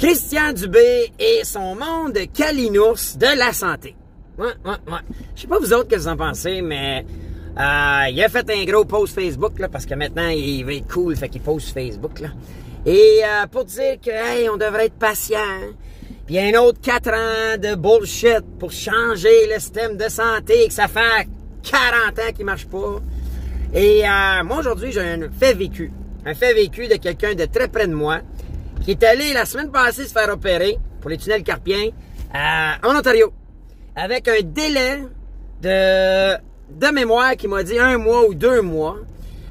Christian Dubé et son monde calinours de la santé. Ouais, ouais, ouais. Je sais pas vous autres que vous en pensez, mais euh, il a fait un gros post Facebook là, parce que maintenant il veut être cool, fait qu'il poste Facebook là. Et euh, pour dire que hey, on devrait être patient. Puis un autre 4 ans de bullshit pour changer le système de santé, que ça fait 40 ans qu'il marche pas. Et euh, moi aujourd'hui, j'ai un fait vécu. Un fait vécu de quelqu'un de très près de moi qui est allé la semaine passée se faire opérer pour les tunnels carpiens euh, en Ontario. Avec un délai de, de mémoire qui m'a dit un mois ou deux mois.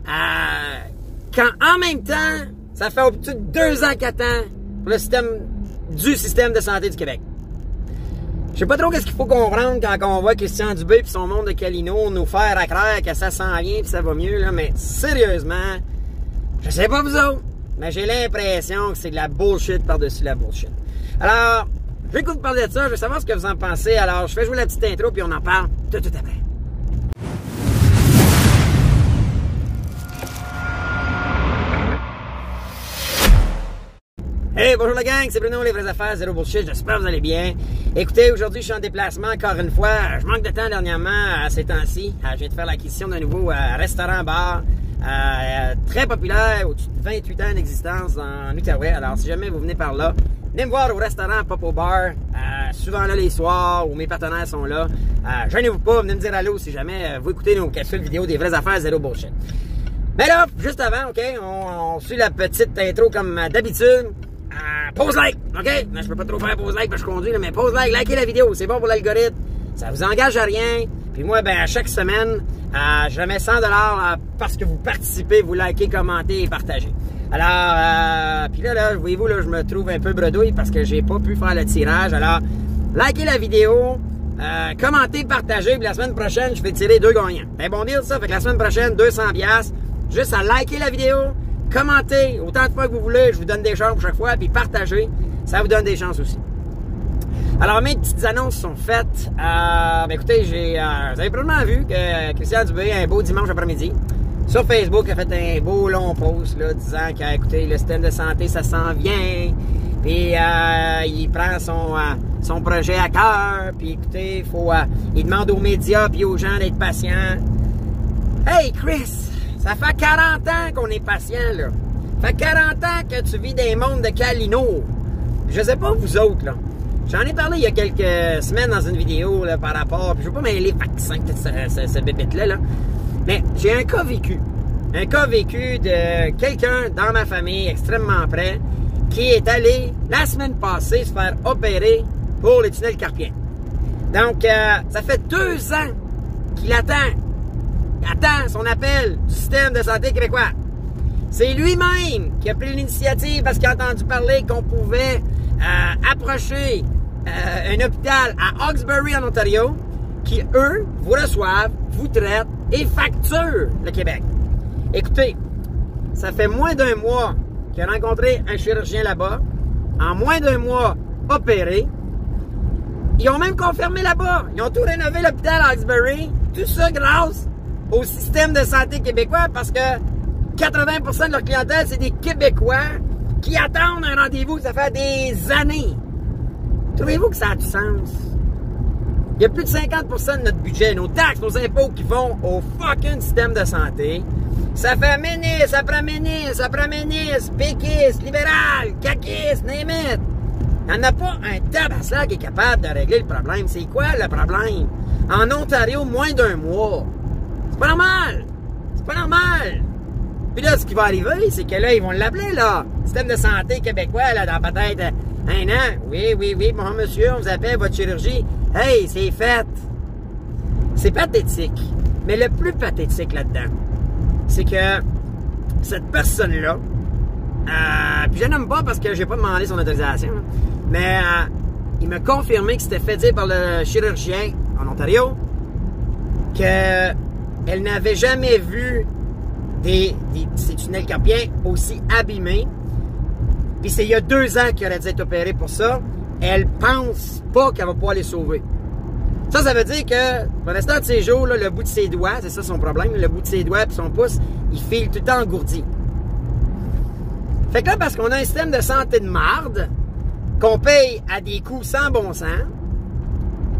Euh, quand en même temps, ça fait au de deux ans qu'attend pour le système du système de santé du Québec. Je sais pas trop qu'est-ce qu'il faut comprendre quand on voit Christian Dubé et son monde de Calino nous faire à croire que ça s'en vient et ça va mieux, là, mais sérieusement, je sais pas vous autres, mais j'ai l'impression que c'est de la bullshit par-dessus la bullshit. Alors, je vais vous parler de ça, je veux savoir ce que vous en pensez, alors je fais jouer la petite intro puis on en parle tout, tout après. Hey, bonjour la gang, c'est Bruno, les vraies affaires, zéro bullshit, j'espère que vous allez bien. Écoutez, aujourd'hui je suis en déplacement encore une fois. Je manque de temps dernièrement à ces temps-ci. Je viens de faire l'acquisition d'un nouveau euh, restaurant-bar euh, très populaire, au-dessus de 28 ans d'existence en Outaouais. Alors si jamais vous venez par là, venez me voir au restaurant Popo Bar. souvent là les soirs où mes partenaires sont là. Euh, Gênez-vous pas, venez me dire allô si jamais vous écoutez nos capsules vidéo des vraies affaires, zéro bullshit. Mais là, juste avant, OK, on, suit la petite intro comme d'habitude. Euh, pose like, OK? Mais je peux pas trop faire pose like parce que je conduis, là, mais pose like, likez la vidéo, c'est bon pour l'algorithme. Ça vous engage à rien. Puis moi, ben, à chaque semaine, euh, je mets 100 dollars parce que vous participez, vous likez, commentez et partagez. Alors, euh, puis là, là, voyez-vous, là, je me trouve un peu bredouille parce que j'ai pas pu faire le tirage. Alors, likez la vidéo, euh, commentez, partagez, puis la semaine prochaine, je vais tirer deux gagnants. Ben bon deal, ça. Fait que la semaine prochaine, 200 pièces juste à liker la vidéo, commentez autant de fois que vous voulez, je vous donne des chances chaque fois, puis partagez, ça vous donne des chances aussi. Alors, mes petites annonces sont faites. Euh, ben écoutez, j'ai, euh, vous avez probablement vu que Christian Dubé, un beau dimanche après-midi, sur Facebook, a fait un beau long post là, disant que, écoutez, le système de santé, ça s'en vient. Puis euh, il prend son, euh, son projet à cœur. Puis écoutez, euh, il demande aux médias puis aux gens d'être patients. Hey Chris, ça fait 40 ans qu'on est patient, là. Ça fait 40 ans que tu vis des mondes de Calino. Je sais pas vous autres, là. J'en ai parlé il y a quelques semaines dans une vidéo, là, par rapport... Puis je veux pas mêler vaccins, ce, ce, bébête-là, là. Mais j'ai un cas vécu. Un cas vécu de quelqu'un dans ma famille, extrêmement près, qui est allé, la semaine passée, se faire opérer pour les tunnels carpiens. Donc, euh, ça fait deux ans qu'il attend attend son appel du système de santé québécois. C'est lui-même qui a pris l'initiative parce qu'il a entendu parler qu'on pouvait euh, approcher euh, un hôpital à Hawkesbury en Ontario qui, eux, vous reçoivent, vous traitent et facturent le Québec. Écoutez, ça fait moins d'un mois qu'il a rencontré un chirurgien là-bas, en moins d'un mois opéré. Ils ont même confirmé là-bas. Ils ont tout rénové l'hôpital Hawkesbury. Tout ça grâce au système de santé québécois parce que 80% de leur clientèle, c'est des Québécois qui attendent un rendez-vous, ça fait des années. Trouvez-vous que ça a du sens? Il y a plus de 50% de notre budget, nos taxes, nos impôts qui vont au fucking système de santé. Ça fait ministre, après ministre, prend ministre, péquiste, libéral, caquiste, name it. Il n'y en a pas un tabassage qui est capable de régler le problème. C'est quoi le problème? En Ontario, moins d'un mois. C'est pas normal! C'est pas normal! Puis là, ce qui va arriver, c'est que là, ils vont l'appeler, là. Système de santé québécois, là, dans peut-être un an. Oui, oui, oui, bon monsieur, on vous appelle votre chirurgie. Hey, c'est fait! C'est pathétique. Mais le plus pathétique là-dedans, c'est que cette personne-là, euh, puis je n'aime pas parce que j'ai pas demandé son autorisation, mais euh, il m'a confirmé que c'était fait dire par le chirurgien en Ontario que elle n'avait jamais vu des, des, tunnels carpiens aussi abîmés. Puis c'est il y a deux ans qu'elle aurait dû être opérée pour ça. Elle pense pas qu'elle va pouvoir les sauver. Ça, ça veut dire que, pour l'instant de ses jours, là, le bout de ses doigts, c'est ça son problème, le bout de ses doigts et son pouce, il file tout le temps engourdi. Fait que là, parce qu'on a un système de santé de marde, qu'on paye à des coûts sans bon sens,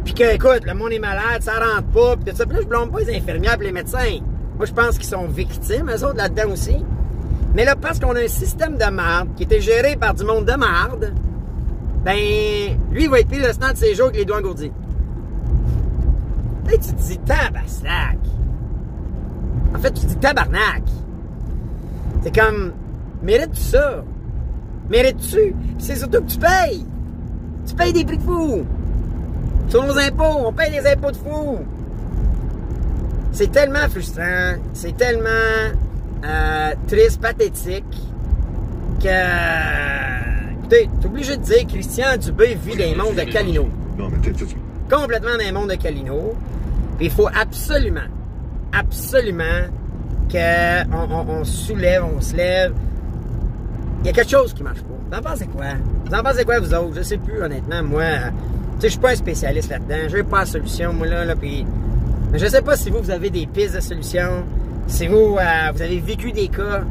puis que, écoute, le monde est malade, ça rentre pas, puis tout ça. Puis là, je blâme pas les infirmières et les médecins. Moi, je pense qu'ils sont victimes, eux autres, là-dedans aussi. Mais là, parce qu'on a un système de marde qui était géré par du monde de marde, ben, lui, il va être pris le stand de ses jours avec les doigts engourdis. Tu te dis tabaslac. En fait, tu te dis tabarnak. C'est comme, mérites-tu ça? Mérites-tu? c'est surtout que tu payes. Tu payes des prix de fou. Sur nos impôts, on paye des impôts de fou. C'est tellement frustrant, c'est tellement euh, triste, pathétique, que... Écoutez, t'es obligé de dire Christian Dubé vit dans les mondes de Calino. Non, mais Complètement dans les mondes de Calino. Il faut absolument, absolument qu'on on, on soulève, on se lève. Il y a quelque chose qui marche pas. Vous en pensez quoi? Vous en pensez quoi, vous autres? Je sais plus, honnêtement. Moi, tu sais, je suis pas un spécialiste là-dedans. Je n'ai pas la solution, moi, là, là puis... Mais je sais pas si vous, vous avez des pistes de solution. Si vous, euh, vous avez vécu des cas?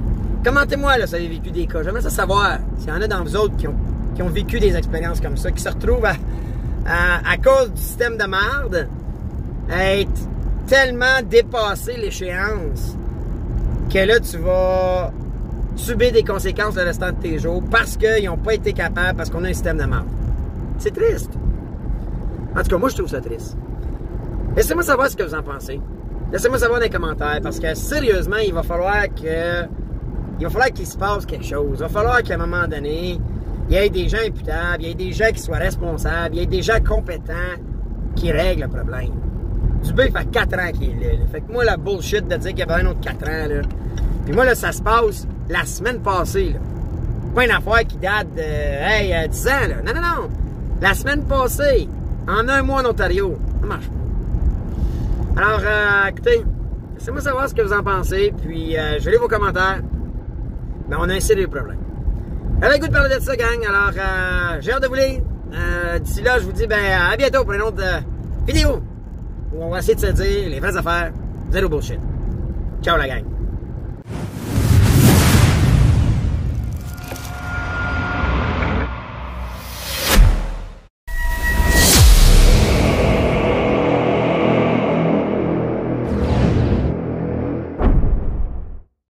Commentez-moi, là, si vous avez vécu des cas. J'aimerais ça savoir s'il y en a dans vous autres qui ont, vécu des expériences comme ça, qui se retrouvent à cause du système de merde, à être tellement dépassé l'échéance que là, tu vas subir des conséquences le restant de tes jours parce qu'ils n'ont pas été capables, parce qu'on a un système de merde. C'est triste. En tout cas, moi, je trouve ça triste. Laissez-moi savoir ce que vous en pensez. Laissez-moi savoir dans les commentaires parce que sérieusement, il va falloir que. Il va falloir qu'il se passe quelque chose. Il va falloir qu'à un moment donné, il y ait des gens imputables, il y ait des gens qui soient responsables, il y ait des gens compétents qui règlent le problème. Dubé fait 4 ans qu'il est là, Fait que moi, la bullshit de dire qu'il y avait un autre 4 ans, là. Puis moi, là, ça se passe la semaine passée, là. Pas une affaire qui date de, hey, 10 ans, là. Non, non, non. La semaine passée, en un mois en Ontario. Ça marche pas. Alors, euh, écoutez, laissez-moi savoir ce que vous en pensez, puis euh, je lis vos commentaires. Mais on a un sérieux problème. Le goût de parler de ça, gang? Alors, euh, j'ai hâte de vous lire. Euh, D'ici là, je vous dis ben, à bientôt pour une autre euh, vidéo où on va essayer de se dire les vraies affaires, zéro bullshit. Ciao la gang.